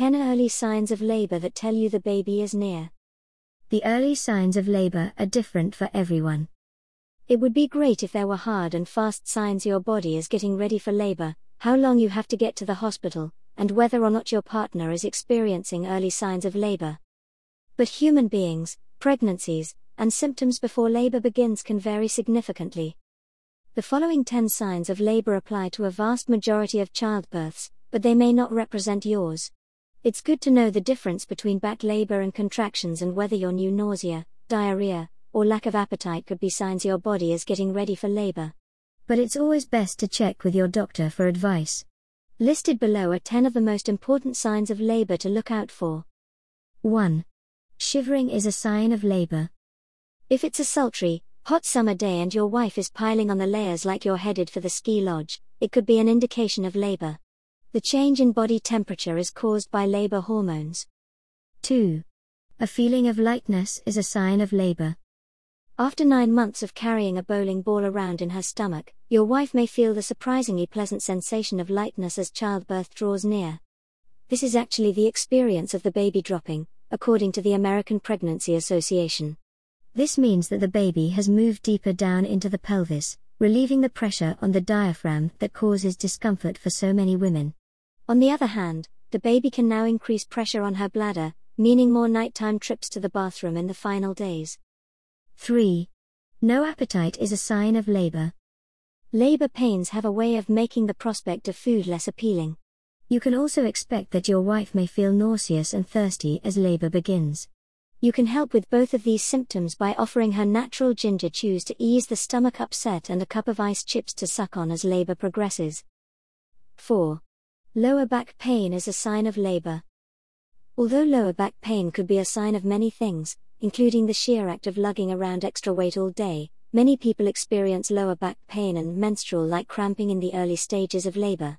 10 early signs of labor that tell you the baby is near. The early signs of labor are different for everyone. It would be great if there were hard and fast signs your body is getting ready for labor, how long you have to get to the hospital, and whether or not your partner is experiencing early signs of labor. But human beings, pregnancies, and symptoms before labor begins can vary significantly. The following 10 signs of labor apply to a vast majority of childbirths, but they may not represent yours. It's good to know the difference between back labor and contractions and whether your new nausea, diarrhea, or lack of appetite could be signs your body is getting ready for labor. But it's always best to check with your doctor for advice. Listed below are 10 of the most important signs of labor to look out for. 1. Shivering is a sign of labor. If it's a sultry, hot summer day and your wife is piling on the layers like you're headed for the ski lodge, it could be an indication of labor. The change in body temperature is caused by labor hormones. 2. A feeling of lightness is a sign of labor. After nine months of carrying a bowling ball around in her stomach, your wife may feel the surprisingly pleasant sensation of lightness as childbirth draws near. This is actually the experience of the baby dropping, according to the American Pregnancy Association. This means that the baby has moved deeper down into the pelvis, relieving the pressure on the diaphragm that causes discomfort for so many women. On the other hand, the baby can now increase pressure on her bladder, meaning more nighttime trips to the bathroom in the final days. 3. No appetite is a sign of labor. Labor pains have a way of making the prospect of food less appealing. You can also expect that your wife may feel nauseous and thirsty as labor begins. You can help with both of these symptoms by offering her natural ginger chews to ease the stomach upset and a cup of ice chips to suck on as labor progresses. 4. Lower back pain is a sign of labor. Although lower back pain could be a sign of many things, including the sheer act of lugging around extra weight all day, many people experience lower back pain and menstrual like cramping in the early stages of labor.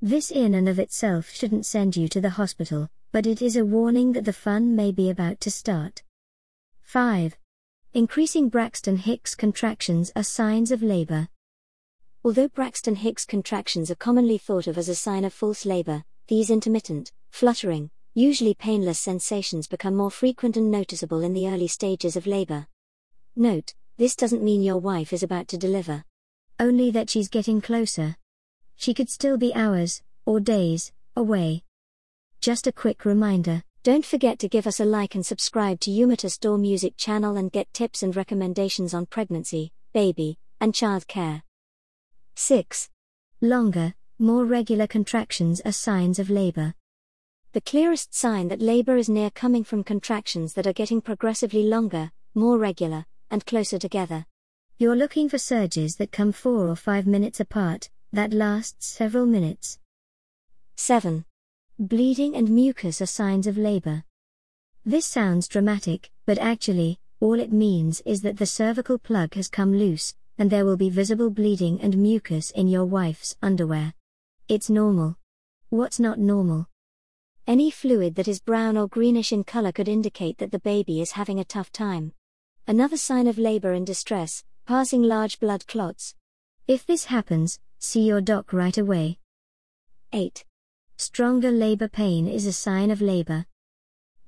This in and of itself shouldn't send you to the hospital, but it is a warning that the fun may be about to start. 5. Increasing Braxton Hicks contractions are signs of labor. Although Braxton Hicks contractions are commonly thought of as a sign of false labor, these intermittent, fluttering, usually painless sensations become more frequent and noticeable in the early stages of labor. Note, this doesn't mean your wife is about to deliver. Only that she's getting closer. She could still be hours, or days, away. Just a quick reminder don't forget to give us a like and subscribe to Umita Store Music channel and get tips and recommendations on pregnancy, baby, and child care. 6. Longer, more regular contractions are signs of labor. The clearest sign that labor is near coming from contractions that are getting progressively longer, more regular, and closer together. You're looking for surges that come 4 or 5 minutes apart, that lasts several minutes. 7. Bleeding and mucus are signs of labor. This sounds dramatic, but actually, all it means is that the cervical plug has come loose, and there will be visible bleeding and mucus in your wife's underwear. It's normal. What's not normal? Any fluid that is brown or greenish in color could indicate that the baby is having a tough time. Another sign of labor and distress, passing large blood clots. If this happens, see your doc right away. 8. Stronger labor pain is a sign of labor.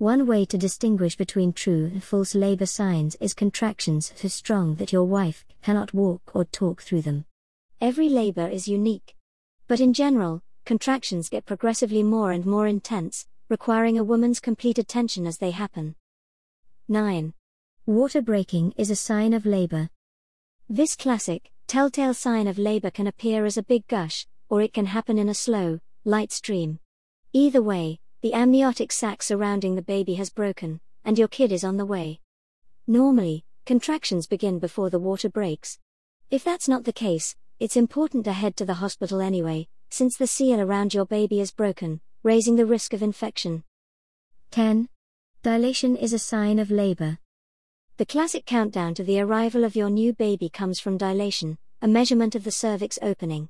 One way to distinguish between true and false labor signs is contractions so strong that your wife cannot walk or talk through them. Every labor is unique. But in general, contractions get progressively more and more intense, requiring a woman's complete attention as they happen. 9. Water breaking is a sign of labor. This classic, telltale sign of labor can appear as a big gush, or it can happen in a slow, light stream. Either way, the amniotic sac surrounding the baby has broken, and your kid is on the way. Normally, contractions begin before the water breaks. If that's not the case, it's important to head to the hospital anyway, since the seal around your baby is broken, raising the risk of infection. 10. Dilation is a sign of labor. The classic countdown to the arrival of your new baby comes from dilation, a measurement of the cervix opening.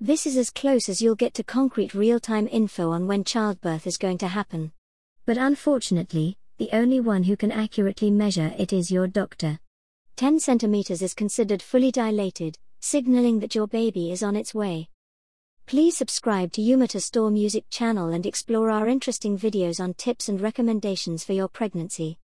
This is as close as you'll get to concrete real time info on when childbirth is going to happen. But unfortunately, the only one who can accurately measure it is your doctor. 10 centimeters is considered fully dilated, signaling that your baby is on its way. Please subscribe to Umita Store Music channel and explore our interesting videos on tips and recommendations for your pregnancy.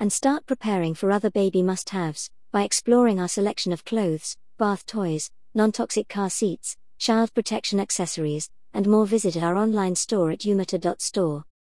And start preparing for other baby must haves by exploring our selection of clothes, bath toys, non toxic car seats, child protection accessories, and more visit our online store at umita.store.